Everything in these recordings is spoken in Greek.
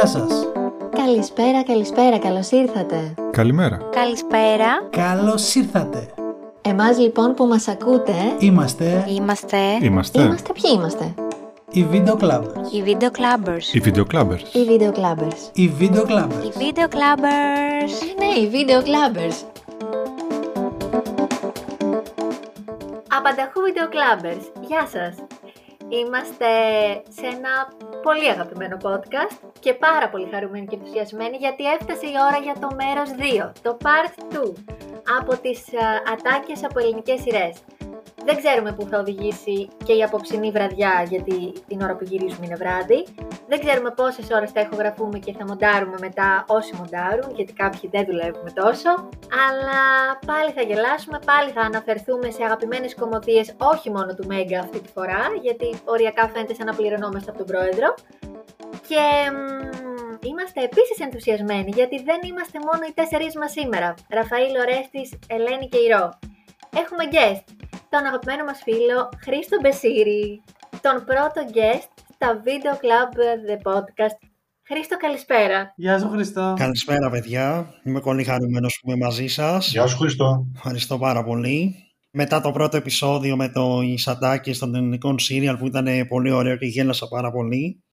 Γεια σας. Καλησπέρα, καλησπέρα, καλώς ήρθατε. Καλημέρα. Καλησπέρα. Καλώς ήρθατε. Εμάς λοιπόν που μας ακούτε, Είμαστε Είμαστε Είμαστε είμαστε ποιοι είμαστε; οι Video Clubbers. οι Video Clubbers. οι Video Clubbers. Οι Video Clubbers. Οι Video Οι Clubbers. Video Clubbers. Ναι, οι Video Clubbers. Απανταχού Video Clubbers. Γεια σας. Είμαστε σε ένα πολύ αγαπημένο podcast και πάρα πολύ χαρούμενοι και ενθουσιασμένοι γιατί έφτασε η ώρα για το μέρος 2, το part 2 από τις α, ατάκες από ελληνικές σειρές. Δεν ξέρουμε πού θα οδηγήσει και η απόψινή βραδιά, γιατί την ώρα που γυρίζουμε είναι βράδυ. Δεν ξέρουμε πόσες ώρες θα ηχογραφούμε και θα μοντάρουμε μετά όσοι μοντάρουν, γιατί κάποιοι δεν δουλεύουμε τόσο. Αλλά πάλι θα γελάσουμε, πάλι θα αναφερθούμε σε αγαπημένες κομμωδίες, όχι μόνο του Μέγκα αυτή τη φορά, γιατί οριακά φαίνεται σαν να πληρωνόμαστε από τον πρόεδρο. Και μ, είμαστε επίσης ενθουσιασμένοι, γιατί δεν είμαστε μόνο οι τέσσερις μας σήμερα. Ραφαήλ Ορέστης, Ελένη και Ηρώ. Έχουμε guest, τον αγαπημένο μας φίλο Χρήστο Μπεσίρη, τον πρώτο guest στα Video Club The Podcast. Χρήστο, καλησπέρα. Γεια σου Χριστό. Καλησπέρα παιδιά, είμαι πολύ χαρούμενος που είμαι μαζί σας. Γεια σου Χριστό. Ευχαριστώ πάρα πολύ. Μετά το πρώτο επεισόδιο με το Ισαντάκι των ελληνικών σύριαλ που ήταν πολύ ωραίο και γέλασα πάρα πολύ.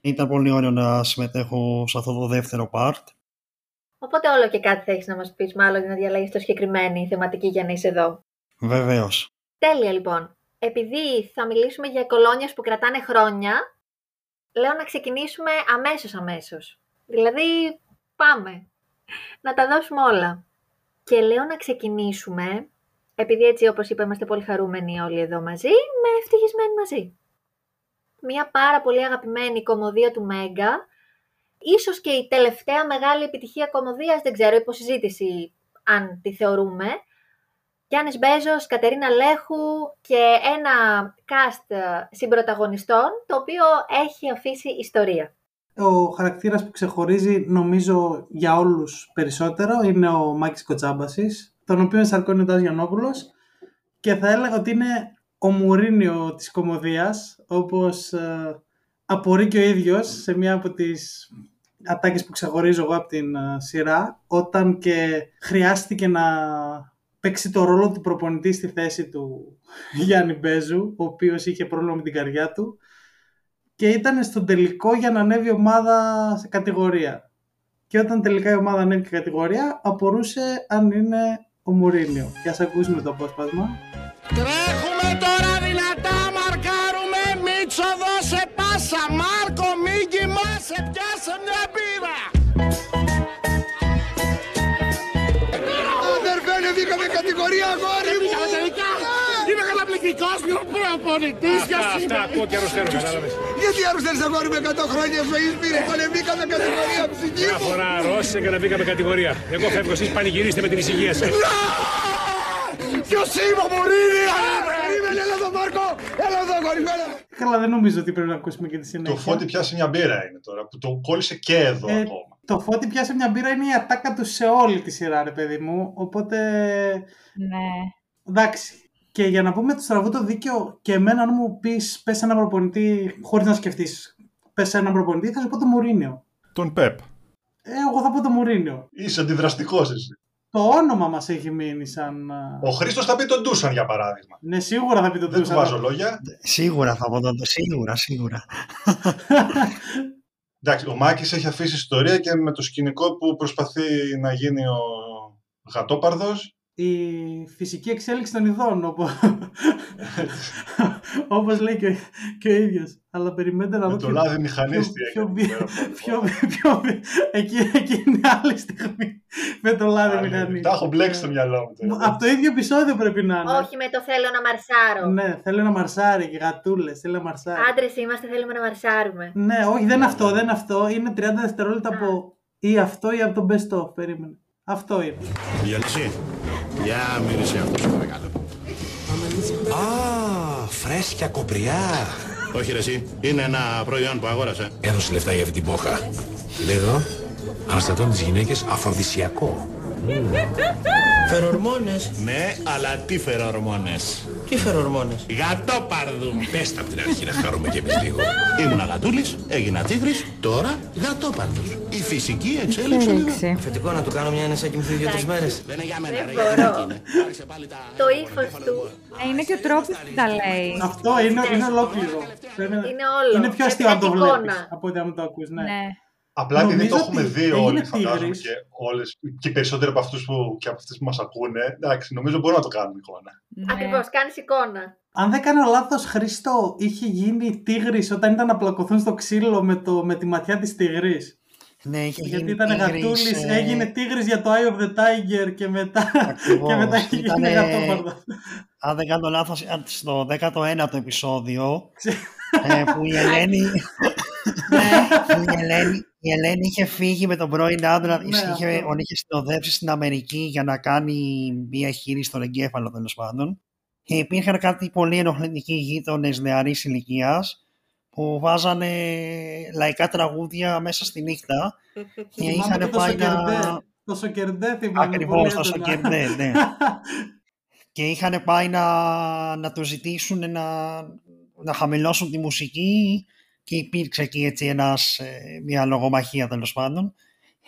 Ήταν πολύ ωραίο να συμμετέχω σε αυτό το δεύτερο part. Οπότε όλο και κάτι θα έχεις να μας πεις, μάλλον για να διαλέγεις το συγκεκριμένη θεματική για να είσαι εδώ. Βεβαίως. Τέλεια λοιπόν. Επειδή θα μιλήσουμε για κολόνιες που κρατάνε χρόνια, λέω να ξεκινήσουμε αμέσως αμέσως. Δηλαδή, πάμε. Να τα δώσουμε όλα. Και λέω να ξεκινήσουμε, επειδή έτσι όπως είπα είμαστε πολύ χαρούμενοι όλοι εδώ μαζί, με ευτυχισμένοι μαζί. Μια πάρα πολύ αγαπημένη κομμωδία του Μέγκα, ίσως και η τελευταία μεγάλη επιτυχία κομμωδίας, δεν ξέρω, υποσυζήτηση αν τη θεωρούμε, Γιάννης Μπέζος, Κατερίνα Λέχου και ένα cast ε, συμπροταγωνιστών, το οποίο έχει αφήσει ιστορία. Ο χαρακτήρας που ξεχωρίζει νομίζω για όλους περισσότερο είναι ο Μάκης Κοτσάμπασης, τον οποίο ενσαρκώνει ο Τάς Γιαννόπουλος και θα έλεγα ότι είναι ο Μουρίνιο της κομμωδίας, όπως ε, απορεί και ο ίδιος σε μία από τις ατάκες που ξεχωρίζω εγώ από την ε, σειρά, όταν και χρειάστηκε να παίξει το ρόλο του προπονητή στη θέση του Γιάννη Μπέζου, ο οποίος είχε πρόβλημα με την καρδιά του και ήταν στον τελικό για να ανέβει η ομάδα σε κατηγορία. Και όταν τελικά η ομάδα ανέβηκε κατηγορία, απορούσε αν είναι ο Μουρίνιο. Και ας ακούσουμε το απόσπασμα. Τρέχουμε τώρα δυνατά, μαρκάρουμε, Μίτσο δώσε πάσα, Μάρκο μη κοιμάσαι, πιάσε μια καταπληκτικός, πιο προπονητής για Αυτά σήμερα. ακούω και αρρωσταίνω, κατάλαβες. Γιατί άρρωστες αγόρι με 100 χρόνια ζωής, πήρε, ανεβήκαμε κατηγορία ψυχή Μια μου. φορά αρρώστησε και να μπήκαμε κατηγορία. Εγώ φεύγω, εσείς πανηγυρίστε με την ησυχία σας. Ποιος είμαι, Μουρίνη, περίμενε, έλα εδώ Μάρκο, έλα εδώ αγόρι μου, έλα. Καλά, δεν νομίζω ότι πρέπει να ακούσουμε και τη συνέχεια. Το φώτι πιάσει μια μπύρα είναι τώρα, που το κόλλησε και εδώ Ε, ακόμα. το φώτι πιάσε μια μπύρα είναι η ατάκα του σε όλη τη σειρά, ρε παιδί μου. Οπότε, Ναι. εντάξει. Και για να πούμε το στραβό το δίκαιο, και εμένα αν μου πεις πες έναν προπονητή, χωρίς να σκεφτείς, πες έναν προπονητή, θα σου πω το Μουρίνιο. Τον Πεπ. Ε, εγώ θα πω το Μουρίνιο. Είσαι αντιδραστικός εσύ. Το όνομα μας έχει μείνει σαν. α, Ο Χρήστος θα πει τον Ντούσαν για παράδειγμα. Ναι, σίγουρα θα πει το Δεν του Ντούσαν. βάζω λόγια. Σίγουρα θα πω το σίγουρα, σίγουρα. Εντάξει, ο Μάκης έχει αφήσει ιστορία και με το σκηνικό που προσπαθεί να γίνει ο γατόπαρδος. Η φυσική εξέλιξη των ειδών, όπως, όπως λέει και, ο- και ο ίδιος. Αλλά περιμένετε να Με δω το ποιο- λάδι μηχανής τι πιο, έκανε. πιο, πέρα από το πιο, λάδι. πιο, εκεί, εκεί είναι άλλη στιγμή με το λάδι Άλλη. μηχανή. Τα έχω μπλέξει στο μυαλό μου. τώρα. Από το ίδιο επεισόδιο πρέπει να είναι. Όχι με το θέλω να μαρσάρω. Ναι, θέλω να μαρσάρει και γατούλες, θέλω να μαρσάρει. Άντρες είμαστε, θέλουμε να μαρσάρουμε. Ναι, όχι, δεν είναι αυτό, δεν είναι αυτό. Είναι 30 δευτερόλεπτα από ή αυτό ή από το best of. Περίμενε. Αυτό είναι. Γιάννηση, για μύρισε αυτός σου παρακαλώ. Α, φρέσκια κοπριά. Όχι ρε εσύ, είναι ένα προϊόν που αγόρασα. Έδωσε λεφτά για αυτή την πόχα. Λέγω, αναστατώνει τις γυναίκες αφροδισιακό. Φερορμόνες. Ναι, αλλά τι φερορμόνες. Τι φερορμόνες. Γατόπαρδου. Πες τα από την αρχή να χαρούμε κι εμείς λίγο. Ήμουνα γατούλης, έγινα τίγρης, τώρα γατόπαρδος. Η φυσική εξέλιξη. Φέριξη. Φετικό να του κάνω μια να κοιμηθεί δύο-τρεις μέρες. Δεν είναι για μένα, Δεν ρε, μπορώ. για είναι. Άρχισε πάλι τα... Το ύφος του Ε, είναι και ο τρόπος που τα λέει. Αυτό είναι, είναι ολόκληρο. Πρέπει να- είναι όλο. Είναι πιο αστείο αν το Έχει βλέπεις εικόνα. από ότι αν το ακούς, ναι. Ναι. Απλά επειδή Νομίζω το έχουμε ότι δει έγινε όλοι, φαντάζομαι, τίγρης. και, όλες, και οι περισσότεροι από αυτούς που, και από αυτές που μας ακούνε, εντάξει, νομίζω μπορούμε να το κάνουμε εικόνα. ναι. Ακριβώς, κάνεις εικόνα. Αν δεν κάνω λάθος, Χρήστο, είχε γίνει τίγρης όταν ήταν να πλακωθούν στο ξύλο με, το, με τη ματιά της τίγρης; Ναι, είχε Γιατί γίνει ήταν τίγρης, γατούλης, ε, έγινε τίγρης για το Eye of the Tiger και μετά, Ακριβώς. και μετά είχε γίνει Ήτανε- γατόπαρδο. αν δεν κάνω λάθος, ήταν στο 19ο επεισόδιο ε, που η Ελένη, που η Ελένη, η Ελένη είχε φύγει με τον πρώην άντρα, Ναι, είχε, αυτό. τον είχε συνοδεύσει στην Αμερική για να κάνει μια χείριση στον εγκέφαλο τέλος πάντων. Και υπήρχαν κάτι πολύ ενοχλητικοί γείτονες νεαρής ηλικίας που βάζανε λαϊκά τραγούδια μέσα στη νύχτα και Θυμάμαι είχαν και το πάει να... Σοκερντέ. Το Σοκερντέ θυμάμαι Ακριβώς, πολύ το έντονα. Σοκερντέ, ναι. και είχαν πάει να, να το ζητήσουν να, να χαμηλώσουν τη μουσική και υπήρξε εκεί έτσι ένας, ε, μια λογομαχία τέλος πάντων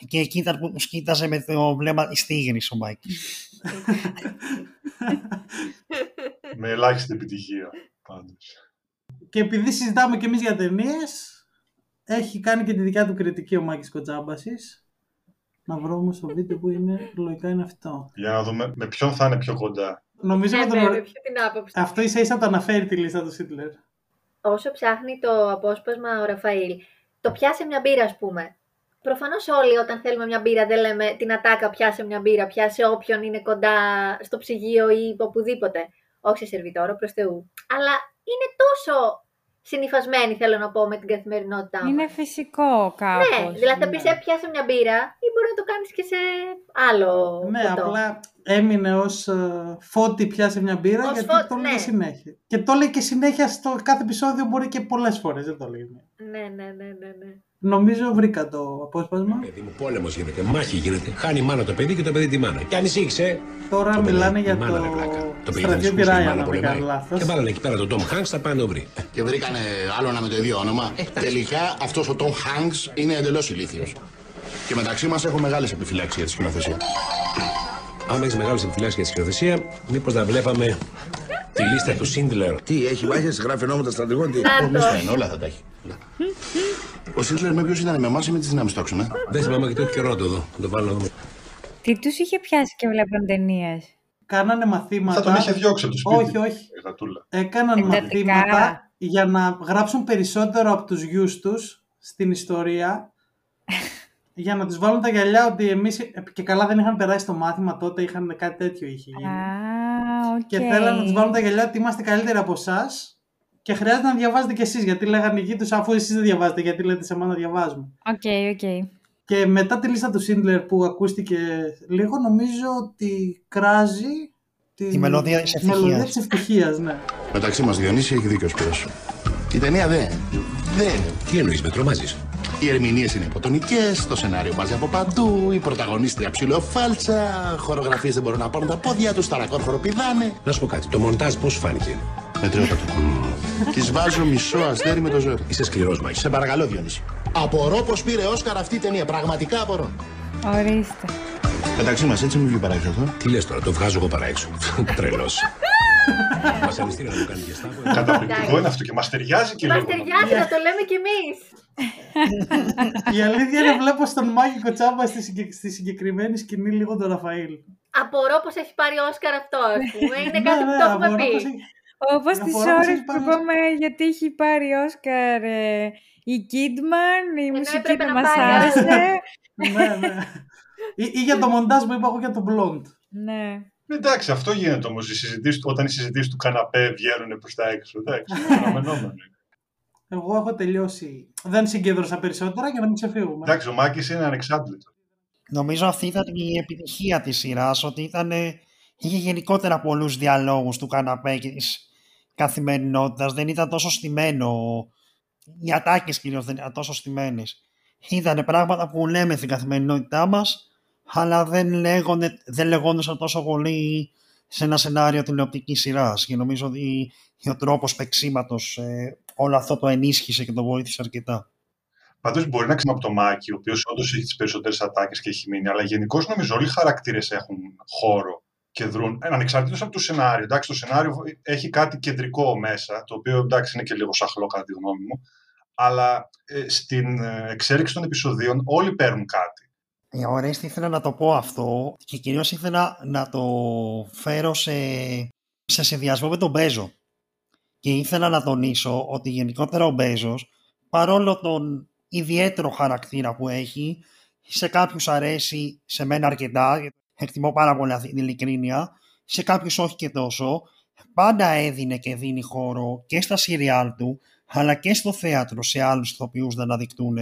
και εκεί ήταν που τους κοίταζε με το βλέμμα της τίγρης ο Μάικης. Με ελάχιστη επιτυχία, πάντως. Και επειδή συζητάμε και εμείς για ταινίες, έχει κάνει και τη δικιά του κριτική ο Μάκης Κοτσάμπασης. Να βρω όμως το βίντεο που είναι, λογικά είναι αυτό. Για να δούμε με ποιον θα είναι πιο κοντά. Νομίζω Ναι, με τον... βέβαια, ποιο την άποψη. Αυτό ίσα ίσα το αναφέρει τη λίστα του Σίτλερ. Όσο ψάχνει το απόσπασμα ο Ραφαήλ, το πιάσε μια μπύρα, ας πούμε. Προφανώς όλοι όταν θέλουμε μια μπύρα δεν λέμε την ατάκα πιάσε μια μπύρα, πιάσε όποιον είναι κοντά στο ψυγείο ή οπουδήποτε. Όχι σε σερβιτόρο, προς Θεού. Αλλά είναι τόσο συνηθισμένη, θέλω να πω, με την καθημερινότητά μας. Είναι φυσικό κάπως. Ναι, δηλαδή θα πεις ναι. «Ε, πιάσε μια μπύρα ή μπορεί να το κάνεις και σε άλλο. Ναι, ποτό. απλά έμεινε ως φώτη πιάσε μια μπύρα Ως γιατί φώτη, το λέει ναι. συνέχεια. Και το λέει και συνέχεια στο κάθε επεισόδιο, μπορεί και πολλές φορές, δεν το λέει. Ναι, ναι, ναι, ναι. ναι. Νομίζω βρήκα το απόσπασμα. Παιδί μου, πόλεμος γίνεται, μάχη γίνεται. Χάνει η μάνα το παιδί και το παιδί τη μάνα. Και ανησύχησε. Τώρα Το παιδί, μιλάνε η για μάνα, ρε πλάκα. το Το παιδί στρατιώτη δεν σκούσε, η Ράια, μάνα να μην πολεμάει. κάνω λάθος. Και βάλανε εκεί πέρα τον Τόμ Χάγκ, θα πάνε να το βρει. Και βρήκανε άλλο ένα με το ίδιο όνομα. Τελικά αυτός ο Tom Hanks είναι εντελώς ηλίθιος. Και μεταξύ μας έχω μεγάλες επιφυλάξεις για τη σκηνοθεσία. Άμα έχεις μεγάλη επιφυλάξεις για τη σκηνοθεσία, μήπως να βλέπαμε τη λίστα του Σίντλερ. Τι, έχει μάχες, γράφει ονόματα στρατηγών, τι; Να το. Μέσα είναι, όλα θα τα έχει. Ο Σίτλερ με ποιος ήταν με εμάς ή με τις δυνάμεις του άξονα. Δεν θυμάμαι και το έχει καιρό να το δω. Να το βάλω να δούμε. Τι τους είχε πιάσει και βλέπαν ταινίες; Κάνανε μαθήματα. Θα τον είχε διώξει από το σπίτι. Όχι, όχι. η γατούλα. Έκαναν Εντατικά. μαθήματα για να γράψουν περισσότερο από τους γιους τους στην ιστορία για να τους βάλουν τα γυαλιά ότι εμείς και καλά δεν είχαν περάσει το μάθημα τότε, είχαν κάτι τέτοιο είχε γίνει. Α, οκ. Και θέλανε να τους βάλουν τα γυαλιά ότι είμαστε καλύτεροι από εσάς και χρειάζεται να διαβάζετε κι εσείς γιατί λέγανε οι γιοι τους αφού εσείς δεν διαβάζετε γιατί λέτε σε εμάς να διαβάζουμε. OK, OK. Και μετά τη λίστα του Σίντλερ που ακούστηκε λίγο νομίζω ότι κράζει την Τη μελωδία της ευτυχίας. μελωδία της ευτυχίας, ναι. Μεταξύ μας Διονύση έχει δίκιο ο Σπύρος. Η ταινία δεν. Δεν. Τι εννοείς, με τρομάζεις; Οι ερμηνείες είναι υποτονικές, το σενάριο μπάζει από παντού, η πρωταγωνίστρια ψιλοφάλτσα, χορογραφίες δεν μπορούν να πάρουν τα πόδια τους, τα ρακόρ χοροπηδάνε. Να σου πω κάτι, το μοντάζ πώς φάνηκε; Μετριότατο. Της βάζω μισό αστέρι με το ζόρι. Είσαι σκληρός, Μάκη. Σε παρακαλώ Διονύση. Απορώ πως πήρε Όσκαρ αυτή η ταινία. Πραγματικά απορώ. Ορίστε. Μεταξύ μας έτσι μην βγει παράξενο αυτό. Τι λες τώρα, το βγάζω εγώ παρά έξω. Τρελός. Βασανιστήρια να μου κάνει και στάβο. Καταπληκτικό είναι αυτό και μας ταιριάζει και Μας λίγο. ταιριάζει να το λέμε κι εμείς. Η αλήθεια είναι βλέπω στον Μάκη Κοτσάμπα στη, συγκε- στη συγκεκριμένη σκηνή λίγο τον Ραφαήλ. Απορώ πως έχει πάρει Όσκαρ αυτό, ας πούμε. Είναι Ναι, κάτι που ναι, το έχουμε απορώ πει. Πως έχει- Όπως Να τις φοράω πως ώρες έχει που πάρει- είπαμε γιατί έχει πάρει Όσκαρ ε, η Κίντμαν, η Ενώ μουσική έπρεπε να να μας πάρει. άρεσε. ναι, ναι. Ή, ή για το μοντάζ που είπα εγώ για τον Blond. ναι. Εντάξει, αυτό γίνεται όμως. Όταν οι συζητήσεις του καναπέ βγαίνουν προς τα έξω. Εντάξει, αναμενόμενο. Εγώ έχω τελειώσει. Δεν συγκέντρωσα περισσότερα για να μην ξεφύγουμε. Εντάξει, ο Μάκης είναι ανεξάντλητος. Νομίζω αυτή ήταν η επιτυχία της σειράς, ότι ήταν, είχε γενικότερα πολλούς διαλόγους του καναπέ και της καθημερινότητας. Δεν ήταν τόσο στημένο, οι ατάκες κυρίως δεν ήταν τόσο στημένες. Ήταν πράγματα που λέμε στην καθημερινότητά μας, αλλά δεν, λέγονται, δεν λεγόντουσαν τόσο πολύ σε ένα σενάριο τηλεοπτική σειράς. Και νομίζω ότι ο τρόπος παίξήματο ε, όλο αυτό το ενίσχυσε και το βοήθησε αρκετά. Πάντως μπορεί να ξέρουμε από το Μάκη, ο οποίος όντως έχει τις περισσότερες ατάκες και έχει μείνει, αλλά γενικώς νομίζω όλοι οι χαρακτήρες έχουν χώρο και δρούν. Ε, Ανεξαρτήτως από το σενάριο. Εντάξει, το σενάριο έχει κάτι κεντρικό μέσα, το οποίο εντάξει είναι και λίγο σαχλό κατά τη γνώμη μου. Αλλά ε, στην ε, εξέλιξη των επεισοδίων όλοι παίρνουν κάτι. Ε, ωραία, ήθελα να το πω αυτό και κυρίως ήθελα να το φέρω σε, σε συνδυασμό με τον Μπέζο. Και ήθελα να τονίσω ότι γενικότερα ο Μπέζος, παρόλο τον ιδιαίτερο χαρακτήρα που έχει, σε κάποιους αρέσει, σε μένα αρκετά, εκτιμώ πάρα πολύ αυτή την ειλικρίνεια, σε κάποιους όχι και τόσο, πάντα έδινε και δίνει χώρο και στα σιριάλ του, αλλά και στο θέατρο σε άλλους ηθοποιούς να αναδεικτούν,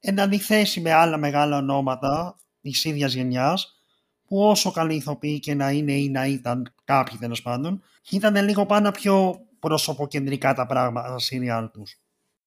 εν αντιθέσει με άλλα μεγάλα ονόματα της ίδιας γενιάς, που όσο καλοί ηθοποιοί και να είναι ή να ήταν κάποιοι τέλος πάντων, ήταν λίγο πάνω πιο προσωποκεντρικά τα πράγματα στα σιριάλ τους.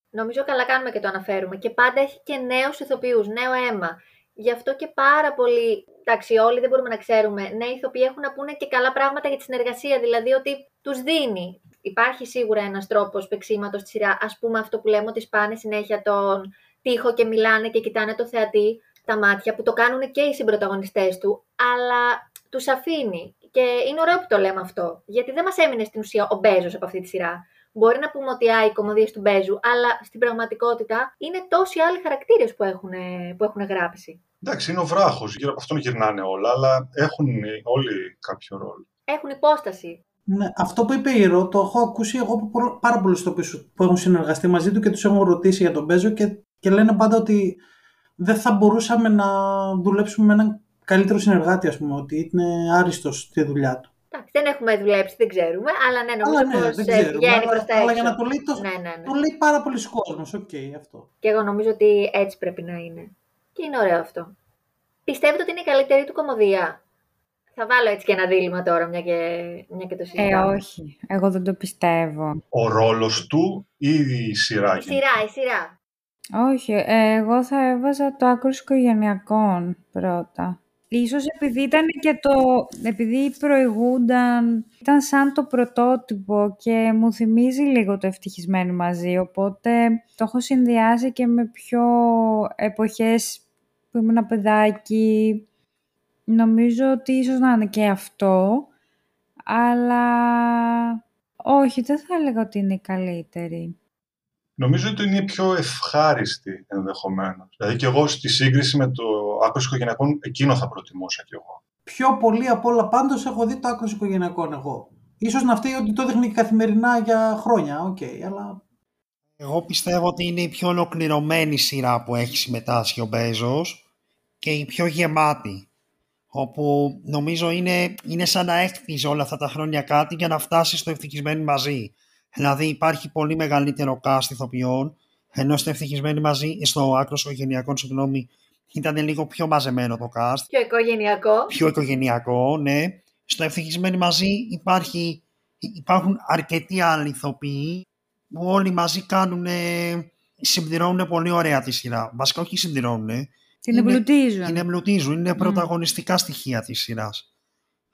Νομίζω καλά κάνουμε και το αναφέρουμε. Και πάντα έχει και νέους ηθοποιούς, νέο αίμα. Γι' αυτό και πάρα πολύ. Εντάξει, όλοι δεν μπορούμε να ξέρουμε. Νέοι ηθοποιοί έχουν να πούνε και καλά πράγματα για τη συνεργασία. Δηλαδή ότι τους δίνει. Υπάρχει σίγουρα ένας τρόπος παίξήματο στη σειρά. Α πούμε αυτό που λέμε ότι σπάνε συνέχεια τον τοίχο και μιλάνε και κοιτάνε το θεατή τα μάτια, που το κάνουν και οι συμπροταγωνιστές του. Αλλά τους αφήνει. Και είναι ωραίο που το λέμε αυτό. Γιατί δεν μας έμεινε στην ουσία ο Μπέζος από αυτή τη σειρά. Μπορεί να πούμε ότι α, οι κομμωδίες του Μπέζου, αλλά στην πραγματικότητα είναι τόσοι άλλοι χαρακτήρες που έχουν, που έχουν γράψει. Εντάξει, είναι ο βράχος, γύρω από αυτόν γυρνάνε όλα, αλλά έχουν όλοι κάποιο ρόλο. Έχουν υπόσταση. Ναι, αυτό που είπε η Ρο, το έχω ακούσει εγώ από πολλ- πάρα πολλούς τοπίου που έχουν συνεργαστεί μαζί του και τους έχω ρωτήσει για τον Μπέζο και, και λένε πάντα ότι δεν θα μπορούσαμε να δουλέψουμε με έναν καλύτερο συνεργάτη, ας πούμε, ότι είναι άριστος στη δουλειά του. Εντάξει, δεν έχουμε δουλέψει, δεν ξέρουμε, αλλά ναι, νομίζω Αλλά ναι, πως δεν ε, ξέρουμε. βγαίνει Αλλά, προς τα αλλά έξω. για να το λέει, το, Ναι, ναι, ναι. το λέει πάρα πολύς κόσμος. Οκ, αυτό. Και εγώ νομίζω ότι έτσι πρέπει να είναι. Και είναι ωραίο αυτό. Πιστεύετε ότι είναι η καλύτερη του κωμωδία; Θα βάλω έτσι και ένα δίλημμα τώρα, μια και, μια και το Ε, συζητάμε. όχι. Εγώ δεν το πιστεύω. Ο ρόλος του ή η σειρά. Η σειρά, η σειρά. Όχι, ε, εγώ θα έβαζα το Άκρως Οικογενειακόν πρώτα. Ίσως επειδή ήταν και το... επειδή προηγούνταν, ήταν σαν το πρωτότυπο και μου θυμίζει λίγο το ευτυχισμένο μαζί, οπότε το έχω συνδυάσει και με πιο εποχές που ήμουν παιδάκι. Νομίζω ότι ίσως να είναι και αυτό, αλλά όχι, δεν θα έλεγα ότι είναι η καλύτερη. Νομίζω ότι είναι η πιο ευχάριστη ενδεχομένως. Δηλαδή και εγώ στη σύγκριση με το Άκρως Οικογενειακόν, εκείνο θα προτιμούσα κι εγώ. Πιο πολύ απ' όλα πάντως έχω δει το Άκρως Οικογενειακόν εγώ. Ίσως να φταίει ότι το δείχνει καθημερινά για χρόνια, οκ, αλλά Εγώ πιστεύω ότι είναι η πιο ολοκληρωμένη σειρά που έχει συμμετάσχει ο Μπέζος και η πιο γεμάτη. Όπου νομίζω είναι, είναι σαν να έκτιζε όλα αυτά τα χρόνια κάτι για να φτάσει στο ευτυχισμένοι μαζί. Δηλαδή υπάρχει πολύ μεγαλύτερο cast ηθοποιών, ενώ στο ευτυχισμένοι μαζί, στο άκρο οικογενειακών, συγγνώμη, ήταν λίγο πιο μαζεμένο το cast Πιο οικογενειακό. πιο οικογενειακό, ναι. Στο ευτυχισμένοι μαζί υπάρχει, υπάρχουν αρκετοί άλλοι ηθοποιοί που όλοι μαζί κάνουν, συμπληρώνουν πολύ ωραία τη σειρά. Βασικά όχι συμπληρώνουν. Την Είναι- εμπλουτίζουν. Είναι εμπλουτίζουν, είναι πρωταγωνιστικά στοιχεία της σειράς.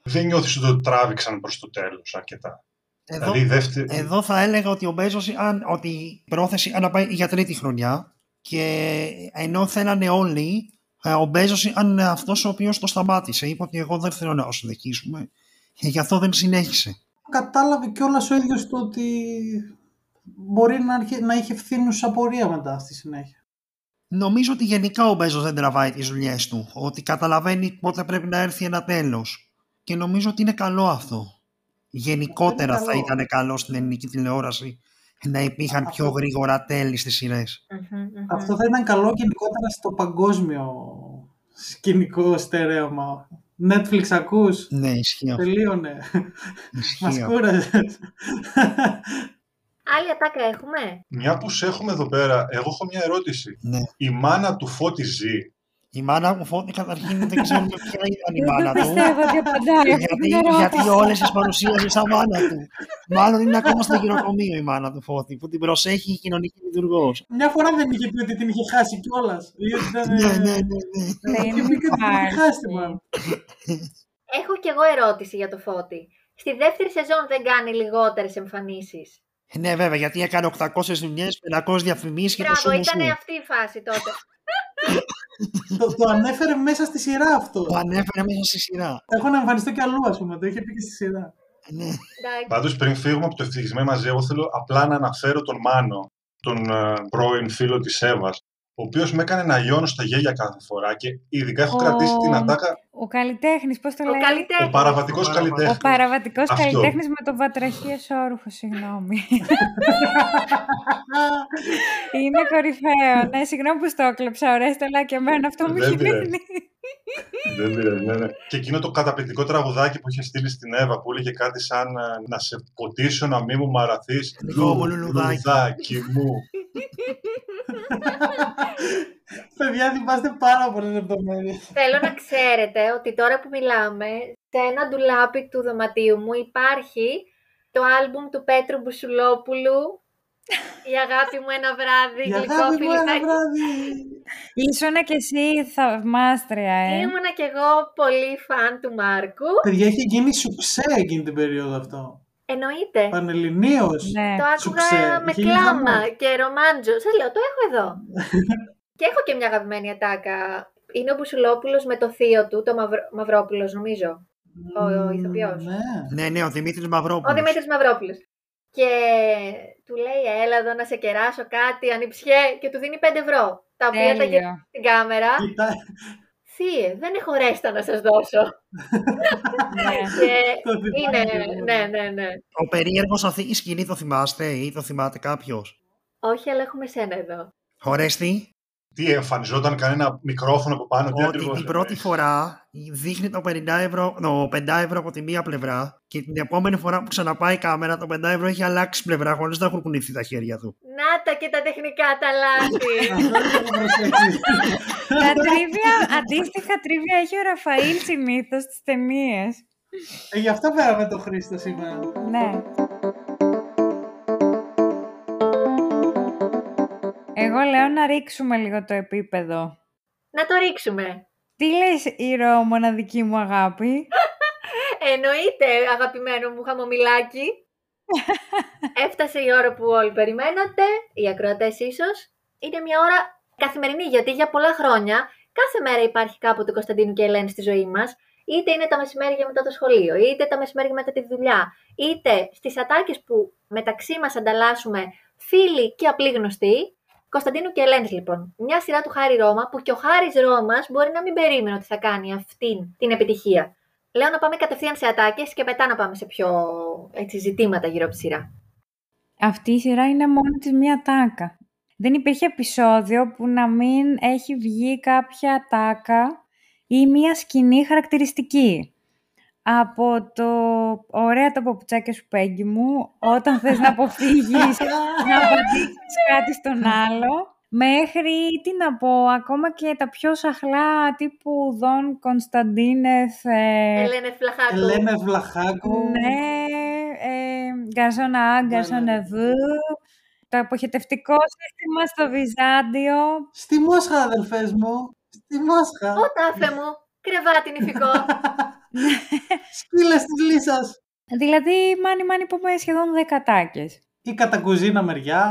Δεν νιώθεις ότι το τράβηξαν προς το τέλος αρκετά; Εδώ, Δηλαδή η δεύτερη... εδώ θα έλεγα ότι ο Μπέζος, αν, ότι η πρόθεση αν να πάει για τρίτη χρονιά και ενώ θέλανε όλοι, ε, ο Μπέζος ήταν αυτός ο οποίος το σταμάτησε. Είπε ότι εγώ δεν θέλω να συνεχίσουμε και γι' αυτό δεν συνέχισε. κατάλαβε κιόλας ο ίδιος του ότι μπορεί να, αρχι- να είχε ευθύνουσα απορία μετά στη συνέχεια. Νομίζω ότι γενικά ο Μπέζος δεν τραβάει τις δουλειές του. Ότι καταλαβαίνει πότε πρέπει να έρθει ένα τέλος. Και νομίζω ότι είναι καλό αυτό. Γενικότερα Αυτό είναι θα καλό. ήταν καλό στην ελληνική τηλεόραση να υπήρχαν πιο Αυτό- γρήγορα τέλη στις σειρές. Μμμ, μμμ. Αυτό θα ήταν καλό γενικότερα στο παγκόσμιο σκηνικό στερέωμα. Netflix ακούς, Ναι, ισχύει αυτό. τελείωνε. Μας Ισχύει αυτό. κούραζες. Άλλη ατάκα έχουμε; Μια που σε έχουμε εδώ πέρα, εγώ έχω μια ερώτηση. Ναι. Η μάνα του Φώτη ζει; Η μάνα μου φώτη καταρχήν δεν ξέρουμε ποια ήταν η Δεν μάνα το του. πιστεύω ότι απαντάει αυτή γιατί, την ερώτηση. γιατί όλες τις παρουσίαζε σαν μάνα του. Μάλλον είναι ακόμα στο γυροκομείο η μάνα του Φώτη που την προσέχει η κοινωνική λειτουργός. Μια φορά δεν είχε πει ότι την είχε χάσει κιόλας. ναι, ναι, ναι, ναι. Δεν Και πήγε ότι την είχε χάσει, υπάρχει. μάλλον. Έχω κι εγώ ερώτηση για το Φώτη. Στη δεύτερη σεζόν δεν κάνει λιγότερες εμφανίσεις. Ε, Ναι, βέβαια, γιατί έκανε 800 δουλειές, 500 διαφημίσεις και το Μπράβο, σου ήταν μου. αυτή η φάση τότε. το, το ανέφερε μέσα στη σειρά αυτό. Το ανέφερε μέσα στη σειρά. Έχω να εμφανιστώ κι αλλού, ας πούμε. Το είχε πει και στη σειρά. Ναι. Εντάξει. Πάντως, πριν φύγουμε από το ευτυχισμένο μαζί, εγώ θέλω απλά να αναφέρω τον Μάνο, τον ε, πρώην φίλο της Εύας, ο οποίος με έκανε να λιώνω στα γέλια κάθε φορά και ειδικά έχω Ο- κρατήσει την ατάκα. Ο καλλιτέχνης, πώς το Ο λέει; Ο καλλιτέχνης. παραβατικός Ο καλλιτέχνης. Ο παραβατικός Αυτό. καλλιτέχνης με το βατραχή εσόρουχο, συγγνώμη. Είναι κορυφαίο. Ναι, συγγνώμη που στο έκλεψα, ωραία, αλλά και εμένα αυτό μου Δεν έχει πειράζει. μείνει. Δεν πειράζει, ναι, ναι. Και εκείνο το καταπληκτικό τραγουδάκι που είχε στείλει στην Εύα που έλεγε κάτι σαν ε, να σε ποτίσω να μην μου μαραθείς. Δικό μου λουλουδάκι. μου. Παιδιά, θυμάστε πάρα πολλές λεπτομέρειες. Θέλω να ξέρετε ότι τώρα που μιλάμε, σε ένα ντουλάπι του δωματίου μου υπάρχει το άλμπουμ του Πέτρου Μπουσουλόπουλου «Η αγάπη μου ένα βράδυ, Για γλυκό αγάπη μου ένα φιλιστάκι». βράδυ. Ήσουνα κι εσύ θαυμάστρια, ε. Ήμουνα κι εγώ πολύ φαν του Μάρκου. Παιδιά, είχε γίνει σουξέ εκείνη την περίοδο αυτό. Εννοείται. Πανελληνίω. Ναι. Το Σουξέ. άκουγα με Είχε γίνει κλάμα χαμός. και ρομάντζο. Σας λέω, το έχω εδώ. και έχω και μια αγαπημένη ατάκα. Είναι ο Μπουσουλόπουλος με το θείο του, το Μαυρο... Μαυρόπουλος νομίζω. Ο, ο ηθοποιός. Ναι. Ναι, ναι, ο Δημήτρης Μαυρόπουλος. Ο Δημήτρης Μαυρόπουλος. Και του λέει, έλα εδώ να σε κεράσω κάτι, ανιψιέ, και του δίνει 5 ευρώ. Τα οποία τα Τέλειο. γυρνάει στην κάμερα. Κοιτά- Θύε, δεν έχω ρέστα να σας δώσω. Ναι. και Το θυμάμαι είναι, και εγώ. ναι, ναι, ναι. Ο περίεργος αυτή η σκηνή το θυμάστε ή το θυμάται κάποιος; Όχι, αλλά έχουμε σένα εδώ. Χωρέστη, Τι εμφανιζόταν κανένα μικρόφωνο από πάνω, τι ότι ακριβώς την πρώτη εννοείς; φορά δείχνει το 50 ευρώ, το 5 ευρώ από τη μία πλευρά και την επόμενη φορά που ξαναπάει η κάμερα το 5 ευρώ έχει αλλάξει πλευρά χωρίς να έχουν κουνηθεί τα χέρια του. Να τα και τα τεχνικά τα λάθη. Αυτό δεν το έχω προσέξει. Τα τρίβια, αντίστοιχα τρίβια έχει ο Ραφαήλ συνήθως στις ταινίες. Ε, Γι' αυτό πέραμε το Χρήστο σήμερα. Ναι. Εγώ λέω να ρίξουμε λίγο το επίπεδο. να το ρίξουμε. Τι λες Ρο, μοναδική μου αγάπη; Εννοείται, αγαπημένο μου χαμομηλάκι. Έφτασε η ώρα που όλοι περιμένατε, οι ακροατές ίσως. Είναι μια ώρα καθημερινή, γιατί για πολλά χρόνια κάθε μέρα υπάρχει κάποτε Κωνσταντίνου και Ελένη στη ζωή μας. Είτε είναι τα μεσημέρια μετά το σχολείο, είτε τα μεσημέρια μετά τη δουλειά, είτε στις ατάκες που μεταξύ μας ανταλλάσσουμε φίλοι και απλοί γνωστοί. Κωνσταντίνου και Ελένης λοιπόν. Μια σειρά του Χάρη Ρώμα που και ο Χάρης Ρώμας μπορεί να μην περίμενε ότι θα κάνει αυτήν την επιτυχία. Λέω να πάμε κατευθείαν σε ατάκες και μετά να πάμε σε πιο έτσι, ζητήματα γύρω από τη σειρά. Αυτή η σειρά είναι μόνη της μία τάκα. Δεν υπήρχε επεισόδιο που να μην έχει βγει κάποια τάκα ή μία σκηνή χαρακτηριστική. Από το ωραία τα παπουτσάκια σου Πέγγι μου, όταν θες να αποφύγεις να απαντήσεις κάτι στον άλλο, μέχρι, τι να πω, ακόμα και τα πιο σαχλά τύπου Δον Κωνσταντίνεθ, ε, Ελένε Φλαχάκου. Ελένα Βλαχάκου. ναι, ε, γκαρσόνα, Ναι, γκαρσόνα ναι. βου, το αποχετευτικό σύστημα στο Βυζάντιο. Στη Μόσχα, αδελφές μου. Στη Μόσχα. Ω τάφε μου, κρεβάτι νηφικό. Σκύλες της Λύσας. Δηλαδή, μάνι μάνι πούμε σχεδόν δεκατάκες. Ή κατά κουζίνα μεριά.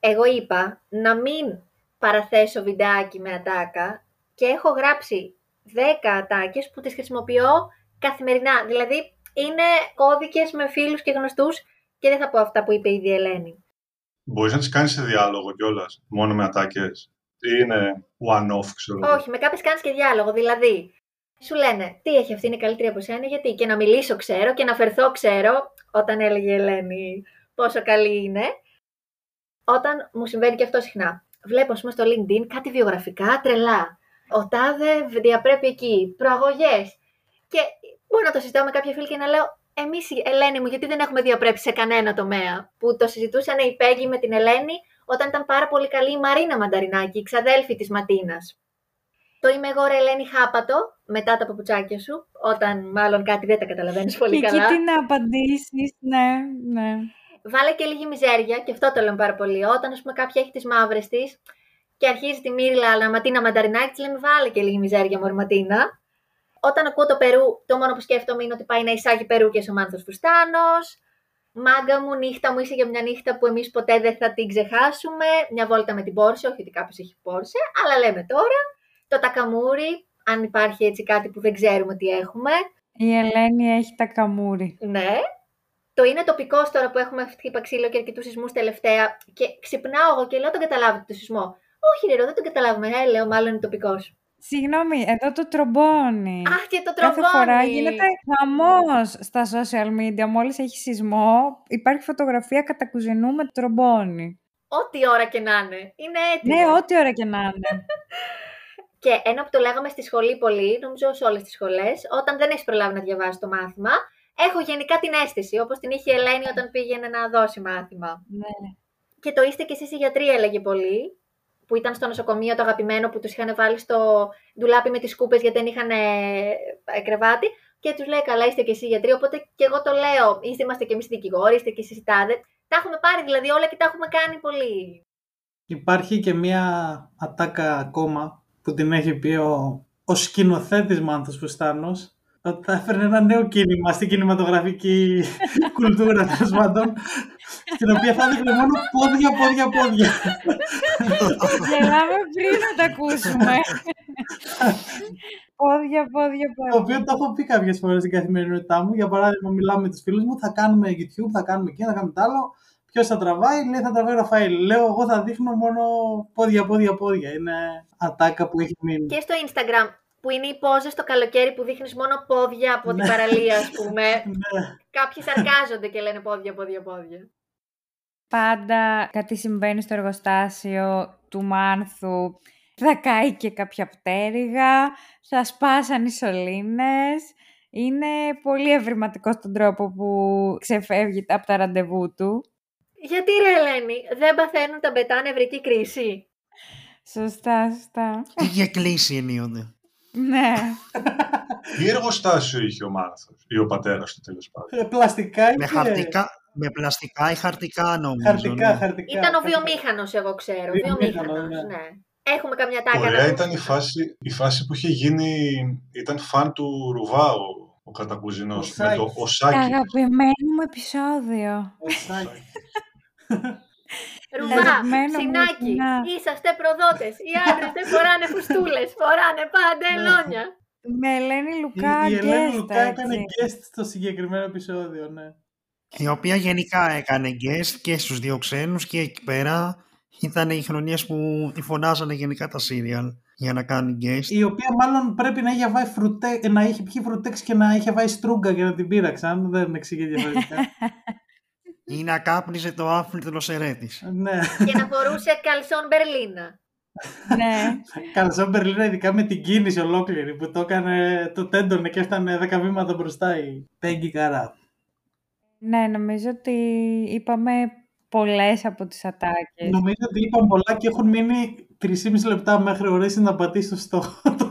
Εγώ είπα να μην παραθέσω βιντεάκι με ατάκα και έχω γράψει 10 ατάκες που τις χρησιμοποιώ καθημερινά. Δηλαδή είναι κώδικες με φίλους και γνωστούς και δεν θα πω αυτά που είπε ήδη η Ελένη. Μπορείς να τις κάνεις σε διάλογο κιόλας, μόνο με ατάκες; Ή είναι one-off, ξέρω εγώ; Όχι, με κάποιες κάνεις και διάλογο. Δηλαδή, σου λένε τι έχει αυτή είναι καλύτερη από σένα, γιατί; Και να μιλήσω ξέρω και να φερθώ ξέρω, όταν έλεγε η Ελένη πόσο καλή είναι. Όταν μου συμβαίνει και αυτό συχνά. Βλέπω, ας πούμε, στο LinkedIn κάτι βιογραφικά τρελά. Ο τάδε διαπρέπει εκεί, προαγωγές. Και μπορώ να το συζητάω με κάποια φίλη και να λέω Εμείς, Ελένη μου, γιατί δεν έχουμε διαπρέψει σε κανένα τομέα. Που το συζητούσαν η Πέγγι με την Ελένη όταν ήταν πάρα πολύ καλή η Μαρίνα Μανταρινάκη, η ξαδέλφη της Ματίνας. Το είμαι εγώ, ρε Ελένη Χάπατο, μετά τα παπουτσάκια σου, όταν μάλλον κάτι δεν τα καταλαβαίνεις πολύ και καλά. εκεί τι να απαντήσεις, ναι, ναι. Βάλε και λίγη μιζέρια, και αυτό το λέμε πάρα πολύ. Όταν, ας πούμε, κάποια έχει τις μαύρες της και αρχίζει τη μύριλα, αλλά Ματίνα Μανταρινάκη, τη λέμε βάλε και λίγη μιζέρια, Μωρή Ματίνα. Όταν ακούω το Περού, το μόνο που σκέφτομαι είναι ότι πάει να εισάγει Περούκες ο Μάνθος Φουστάνος. Μάγκα μου, νύχτα μου, είσαι για μια νύχτα που εμείς ποτέ δεν θα την ξεχάσουμε. Μια βόλτα με την Πόρσε, όχι ότι κάποιος έχει Πόρσε, αλλά λέμε τώρα. Το Τακαμούρι, αν υπάρχει έτσι κάτι που δεν ξέρουμε τι έχουμε. Η Ελένη έχει τα καμούρι. Ναι. Το είναι τοπικός τώρα που έχουμε χτύπα ξύλο και αρκετούς σεισμούς τελευταία. Και ξυπνάω εγώ και λέω τον καταλάβετε το σεισμό. Όχι, ρε, δεν τον καταλάβουμε. Ε, λέω, μάλλον είναι τοπικός. Συγγνώμη, εδώ το τρομπόνι. Αχ, και το Κάθε τρομπόνι. φορά γίνεται χαμός στα social media. Μόλις έχει σεισμό, υπάρχει φωτογραφία κατά κουζινού με τρομπόνι. Ό,τι ώρα και να είναι. Είναι έτοιμο. Ναι, ό,τι ώρα και να είναι. Και ένα που το λέγαμε στη σχολή πολύ, νομίζω σε όλες τις σχολές, όταν δεν έχεις προλάβει να διαβάσεις το μάθημα, έχω γενικά την αίσθηση, όπως την είχε η Ελένη όταν πήγαινε να δώσει μάθημα. Ναι. Και το είστε κι εσείς οι γιατροί, έλεγε πολύ, που ήταν στο νοσοκομείο το αγαπημένο που τους είχαν βάλει στο ντουλάπι με τις κούπε γιατί δεν είχαν ε, ε, κρεβάτι. Και τους λέει: Καλά, είστε κι εσείς γιατροί. Οπότε και εγώ το λέω: Είστε, είμαστε κι εμείς δικηγόροι, είστε κι εσείς οι τάδε. Τα έχουμε πάρει δηλαδή όλα και τα έχουμε κάνει πολύ. Υπάρχει και μία ατάκα ακόμα που την έχει πει ο, ο σκηνοθέτης Μάνθος Φουστάνος ότι θα έφερνε ένα νέο κίνημα στην κινηματογραφική κουλτούρα τέλος πάντων στην οποία θα δείχνει μόνο πόδια, πόδια, πόδια. Γελάμε πριν να τα ακούσουμε. πόδια, πόδια, Το πόδια. οποίο το έχω πει κάποιες φορές στην καθημερινότητά μου. Για παράδειγμα, μιλάμε με τους φίλους μου, θα κάνουμε YouTube, θα κάνουμε εκεί, θα κάνουμε τ' άλλο. Ποιος θα τραβάει, λέει θα τραβάει ο Ραφαήλ. Λέω, εγώ θα δείχνω μόνο πόδια, πόδια, πόδια. Είναι ατάκα που έχει μείνει. Και στο Instagram που είναι οι πόζες το καλοκαίρι που δείχνεις μόνο πόδια από την Ναι. παραλία, ας πούμε. Ναι. Κάποιοι σαρκάζονται και λένε πόδια, πόδια, πόδια. Πάντα κάτι συμβαίνει στο εργοστάσιο του Μάνθου. Θα κάει και κάποια πτέρυγα, θα σπάσαν οι σωλήνες. Είναι πολύ ευρηματικό στον τρόπο που ξεφεύγει από τα ραντεβού του. Γιατί ρε Ελένη, δεν παθαίνουν τα μπετά νευρική κρίση; Σωστά, σωστά. Είχε κλείσει ενίοτε. Ναι. Τι εργοστάσιο είχε ο Μάνθος ή ο πατέρας του τέλος πάντων. Ε, Πλαστικά Με, και χαρτικά, με πλαστικά ή χαρτικά νομίζω. χαρτικά, ναι. χαρτικά. Ήταν ο χαρτικά. βιομήχανος, εγώ ξέρω. Βιομήχανος, Βιομήχανος, ναι. ναι. Έχουμε καμιά τάκα Ωραία να ήταν η φάση, η φάση που είχε γίνει, ήταν φαν του Ρουβά ο, ο κατακουζινός, Ο με το Σάκης. ο Σάκης. Αγαπημένο μου επεισόδιο. Ο Σάκης. Ρουβά, Αγαπημένο μου Συνάκι, κοινά. είσαστε προδότες. Οι άντρες δεν φοράνε φουστούλες, φοράνε παντελόνια. Με Ελένη Η, Λουκά η Ελένη guest, Λουκά έκανε έτσι. guest στο συγκεκριμένο επεισόδιο, ναι. Η οποία γενικά έκανε guest και στους δύο ξένους και εκεί πέρα ήταν οι χρονιές που τη φωνάζανε γενικά τα serial για να κάνει guest. Η οποία μάλλον πρέπει να είχε, βάει φρουτέ, να είχε πιει φρουτέξ και να είχε βάει στρούγκα και να την πήραξαν. Δεν εξηγεί διαφορετικά. Ή να κάπνιζε το άφλητο σερέτης. ναι. Και να φορούσε καλσόν Μπερλίνα. ναι. Καλά, σαν Μπερλίνα, ειδικά με την κίνηση ολόκληρη που το έκανε, το τέντωνε και έφτανε 10 βήματα μπροστά η Πέγγι Καρά. ναι, νομίζω ότι είπαμε πολλές από τις ατάκες. Νομίζω ότι είπαν πολλά και έχουν μείνει 3,5 λεπτά μέχρι ο Ρέση να πατήσει το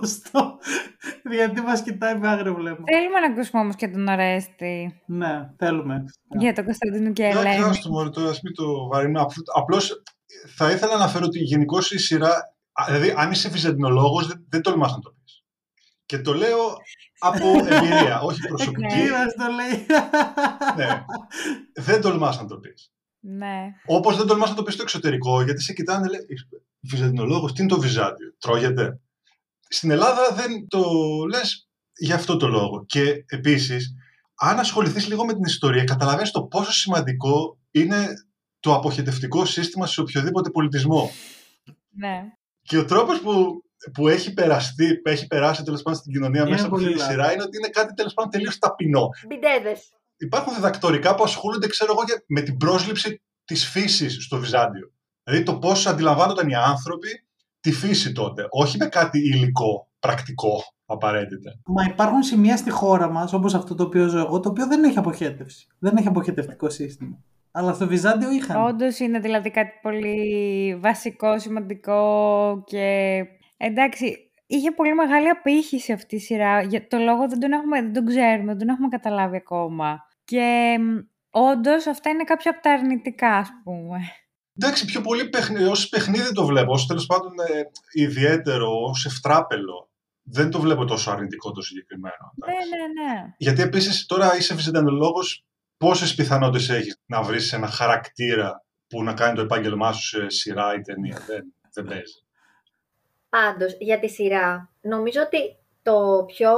στο. Το στο γιατί μας κοιτάει με άγριο βλέμμα. Θέλουμε να ακούσουμε όμως και τον Ορέστη ναι, θέλουμε. για τον Κωνσταντίνο και Εντάξει, Ελένη. άστο μωρέ, τώρα ας μην το βαρύνουμε. Απλ- Απλώς θα ήθελα να αναφέρω ότι γενικώς η σειρά, α, δηλαδή αν είσαι βυζαντινολόγος δεν, δεν τολμάς να το πεις. Και το λέω από εμπειρία, όχι προσωπική. Κύριος το λέει. ναι, δεν τολμάς να το πεις. Ναι. Όπως δεν τολμάς να το πεις στο εξωτερικό, γιατί σε κοιτάνε, λέει, Βυζαντινολόγο, τι είναι το Βυζάντιο, τρώγεται. Στην Ελλάδα δεν το λες για αυτό το λόγο. Και επίσης, αν ασχοληθείς λίγο με την ιστορία, καταλαβαίνεις το πόσο σημαντικό είναι το αποχετευτικό σύστημα σε οποιοδήποτε πολιτισμό. Ναι. Και ο τρόπος που, που έχει, περαστεί, που έχει περάσει τέλος πάντων στην κοινωνία Είναι μέσα από αυτή πολύ τη λάθος. σειρά είναι ότι είναι κάτι τέλος πάντων τελείως ταπεινό Μπιντέδες. υπάρχουν διδακτορικά που ασχολούνται, ξέρω εγώ, για- με την πρόσληψη της φύσης στο Βυζάντιο. Δηλαδή το πώς αντιλαμβάνονταν οι άνθρωποι τη φύση τότε. Όχι με κάτι υλικό, πρακτικό, απαραίτητα. Μα υπάρχουν σημεία στη χώρα μας, όπως αυτό το οποίο ζω εγώ, το οποίο δεν έχει αποχέτευση. Δεν έχει αποχετευτικό σύστημα. Αλλά στο Βυζάντιο είχαν. Όντως είναι δηλαδή κάτι πολύ βασικό, σημαντικό και εντάξει, είχε πολύ μεγάλη απήχηση αυτή η σειρά. Για το λόγο δεν τον, έχουμε, δεν τον ξέρουμε, δεν τον έχουμε καταλάβει ακόμα. Και όντως αυτά είναι κάποια από τα αρνητικά, ας πούμε. Εντάξει, πιο πολύ παιχνίδι, ως παιχνίδι το βλέπω, ως τέλος πάντων ε, ιδιαίτερο, ως ευτράπελο. δεν το βλέπω τόσο αρνητικό το συγκεκριμένο. Ναι, ναι, ναι. Γιατί επίσης τώρα είσαι βυζαντινολόγο, πόσες πιθανότητες έχεις να βρεις ένα χαρακτήρα που να κάνει το επάγγελμά σου σε σειρά ή ταινία; δεν, δεν παίζει. Πάντως, για τη σειρά, νομίζω ότι το πιο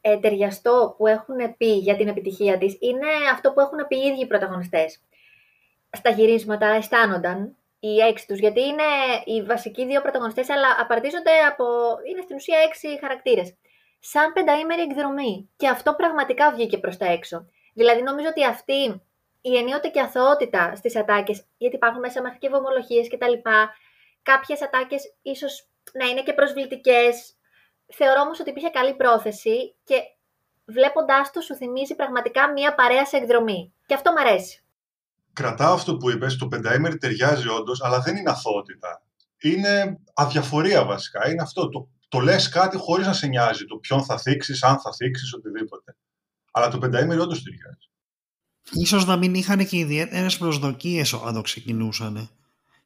ε, ταιριαστό που έχουν πει για την επιτυχία της είναι αυτό που έχουν πει οι ίδιοι οι πρωταγωνιστές. Στα γυρίσματα αισθάνονταν οι έξι τους, γιατί είναι οι βασικοί δύο πρωταγωνιστές, αλλά απαρτίζονται από, είναι στην ουσία έξι χαρακτήρες. Σαν πενταήμερη εκδρομή. Και αυτό πραγματικά βγήκε προς τα έξω. Δηλαδή νομίζω ότι αυτή η ενίοτε και αθωότητα στις ατάκες, γιατί υπάρχουν μέσα μέχρι και βομολογίες κτλ. Κάποιες ατάκες ίσως να είναι και προσβλητικές. Θεωρώ όμως ότι υπήρχε καλή πρόθεση και βλέποντάς το σου θυμίζει πραγματικά μια παρέα σε εκδρομή. Και αυτό μου αρέσει. Κρατάω αυτό που είπες, το πενταήμερη ταιριάζει όντως, αλλά δεν είναι αθωότητα. Είναι αδιαφορία βασικά. Είναι αυτό. Το, το λες κάτι χωρίς να σε νοιάζει το ποιον θα θίξεις, αν θα θίξεις, οτιδήποτε. Αλλά το πενταήμερη όντως ταιριάζει. Ίσως να μην είχαν και ιδιαίτερες προσδοκίες όταν το ξεκινούσαν.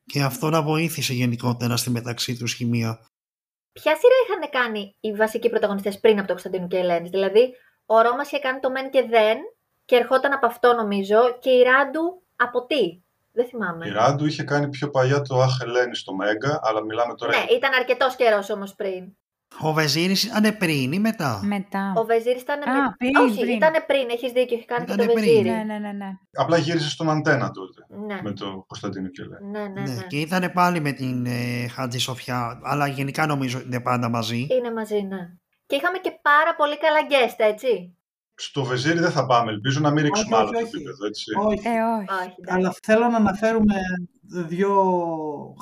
Και αυτό να βοήθησε γενικότερα στη μεταξύ τους χημεία. Ποια σειρά είχαν κάνει οι βασικοί πρωταγωνιστές πριν από το Κωνσταντίνο και Ελένης; Δηλαδή, ο Ρώμας είχε κάνει το μεν και δεν και ερχόταν από αυτό νομίζω και η Ράντου από τι; Δεν θυμάμαι. Η Ράντου είχε κάνει πιο παλιά το Αχ Ελένη στο Μέγκα, αλλά μιλάμε τώρα. Ναι, ήταν αρκετός καιρός όμως πριν. Ο Βεζίρη ήταν πριν ή μετά; Μετά. Ο Βεζίρη ήταν Α, πριν. πριν, Όχι, πριν. ήταν πριν. Έχεις δίκιο, έχει κάνει Ήτανε και το πριν. Βεζίρη. Ναι, ναι, ναι, ναι. Απλά γύρισε στον Αντένα τότε. Ναι. Με το Κωνσταντίνο και Ελένη. Ναι, ναι, Ναι, ναι. και ήταν πάλι με την ε, Χατζη Σοφιά, αλλά γενικά νομίζω είναι πάντα μαζί. Είναι μαζί, ναι. Και είχαμε και πάρα πολύ καλά guest, έτσι. Στο Βεζίρι δεν θα πάμε. Ελπίζω να μην ρίξουμε Όχι, άλλο όχι, το όχι. επίπεδο. Έτσι. Όχι. Ε, όχι. Όχι, εντάξει. Αλλά θέλω να αναφέρουμε δύο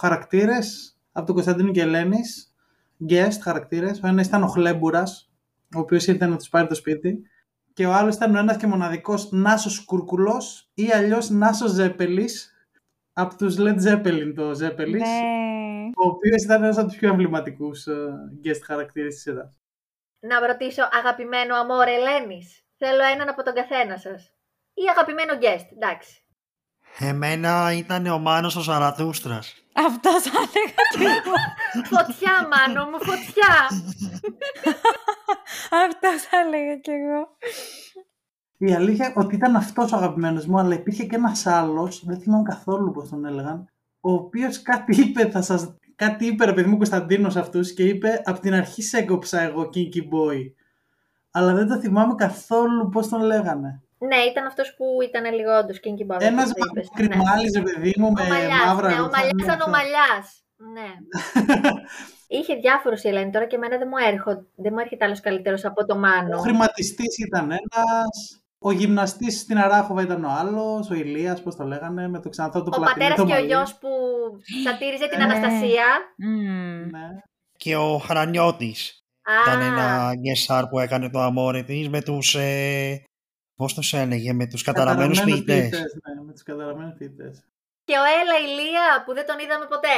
χαρακτήρες από τον Κωνσταντίνο και Ελένης. Guest χαρακτήρες. Ο ένας ήταν ο Χλέμπουρας, ο οποίος ήρθε να τους πάρει το σπίτι. Και ο άλλος ήταν ο ένας και μοναδικός Νάσος Κουρκουλός ή αλλιώς Νάσος Ζέπελης από τους Led Zeppelin το Zeppelin. Ναι. Ο οποίος ήταν ένας από τους πιο εμβληματικούς ε, guest χαρακτήρες της σειράς. Να ρωτήσω, αγαπημένο αμόρ Ελένης; Θέλω έναν από τον καθένα σας. Ή αγαπημένο guest, εντάξει. Εμένα ήταν ο Μάνος ο Σαρατούστρας. Αυτό θα έλεγα και εγώ. Φωτιά, μάνο μου, φωτιά. Αυτό θα έλεγα και εγώ. Η αλήθεια ότι ήταν αυτός ο αγαπημένος μου, αλλά υπήρχε και ένας άλλος, δεν θυμάμαι καθόλου πώς τον έλεγαν, ο οποίος κάτι είπε, θα σας... κάτι είπε ρε παιδί μου Κωνσταντίνος αυτούς και είπε από την αρχή σε έκοψα εγώ Kinky Boy. Αλλά δεν το θυμάμαι καθόλου πώς τον λέγανε. ναι, ήταν αυτός που ήταν λίγο όντως Kinky Bob. Ένας όπως είπες. κρυμάλης ρε παιδί μου με Ο Μαλλιάς, μαύρα ναι, ο ρούχα, Μαλλιάς ναι, ήταν ο αυτό. Μαλλιάς. Ναι. Είχε διάφορους η Ελένη τώρα και εμένα δεν μου έρχονται. Δεν μου έρχεται άλλος καλύτερος από το Ο Μάνο. χρηματιστής ήταν ένας, ο γυμναστής στην Αράχοβα ήταν ο άλλος, ο Ηλίας, πώς το λέγανε, με το ξανθό του Ο πλατινί, πατέρας το και ο μαλλί. γιος που σατήριζε την Ναι. Αναστασία. Μμμ. Ναι. Και ο Χρανιώτης Α, ήταν ένα guest star που έκανε το αμόρε της με τους... Ε, πώς τους έλεγε, με τους καταραμένους ποιητές. Ναι, με τους καταραμένους ποιητές. και ο Έλα Ηλία που δεν τον είδαμε ποτέ.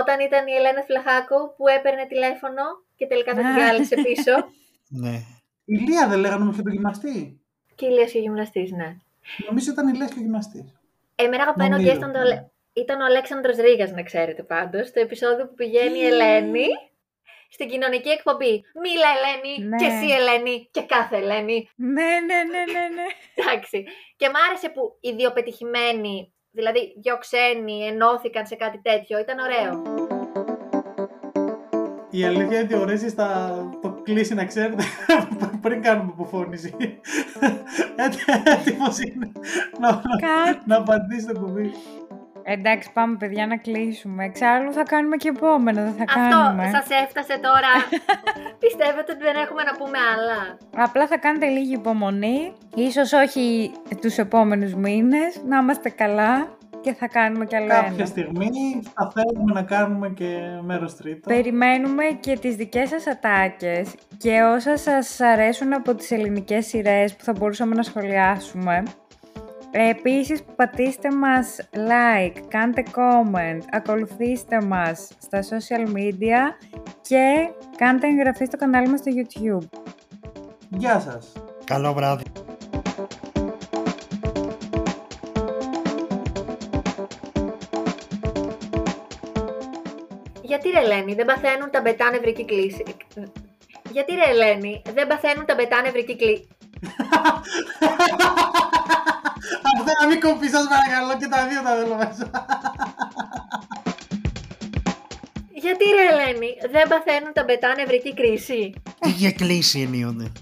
Όταν ήταν η Ελένα Φλαχάκου που έπαιρνε τηλέφωνο και τελικά δεν τη διάλυσε πίσω. Ναι. Ηλία δεν λέγανε όμως και τον γυμναστή. και η Ηλίας και ο γυμναστής, ναι. Νομίζω ήταν Ηλίας και ο γυμναστής. Εμένα αγαπημένο Νομίζω, guest ήταν, το, ναι. Αλε- ήταν ο Αλέξανδρος Ρήγας, να ξέρετε πάντως, το επεισόδιο που πηγαίνει η Ελένη στην κοινωνική εκπομπή. Μίλα Ελένη, Ναι. και εσύ Ελένη, και κάθε Ελένη. Ναι, ναι, ναι, ναι, ναι. Εντάξει. Και μ' άρεσε που οι δύο πετυχημένοι, δηλαδή δύο ξένοι, ενώθηκαν σε κάτι τέτοιο. Ήταν ωραίο. Η αλήθεια είναι ότι ο Ρέζης θα το κλείσει να ξέρετε πριν κάνουμε αποφώνηση. Έτοι- Έτοιμος είναι να, να, Κάτι. να απαντήσει το κουμπί. Εντάξει, πάμε παιδιά να κλείσουμε. Εξάλλου θα κάνουμε και επόμενο, δεν θα Αυτό κάνουμε. σας έφτασε τώρα. Πιστεύετε ότι δεν έχουμε να πούμε άλλα; Απλά θα κάνετε λίγη υπομονή, ίσως όχι τους επόμενους μήνες, να είμαστε καλά και θα κάνουμε κι άλλο Κάποια ένα. στιγμή θα θέλουμε να κάνουμε και μέρος τρίτο. Περιμένουμε και τις δικές σας ατάκες και όσα σας αρέσουν από τις ελληνικές σειρές που θα μπορούσαμε να σχολιάσουμε. Επίσης πατήστε μας like, κάντε comment, ακολουθήστε μας στα social media και κάντε εγγραφή στο κανάλι μας στο YouTube. Γεια σας. Καλό βράδυ. Γιατί ρε Ελένη, δεν παθαίνουν τα μπετά νευρική κλίση. Γιατί ρε Ελένη, δεν παθαίνουν τα μπετάνευρη κυκλή. Αυτό να μην κοπείς, σας παρακαλώ και τα δύο τα θέλω μέσα. Γιατί ρε Ελένη, δεν παθαίνουν τα μπετάνευρική κρίση; Τι για κλίση ενίοτε.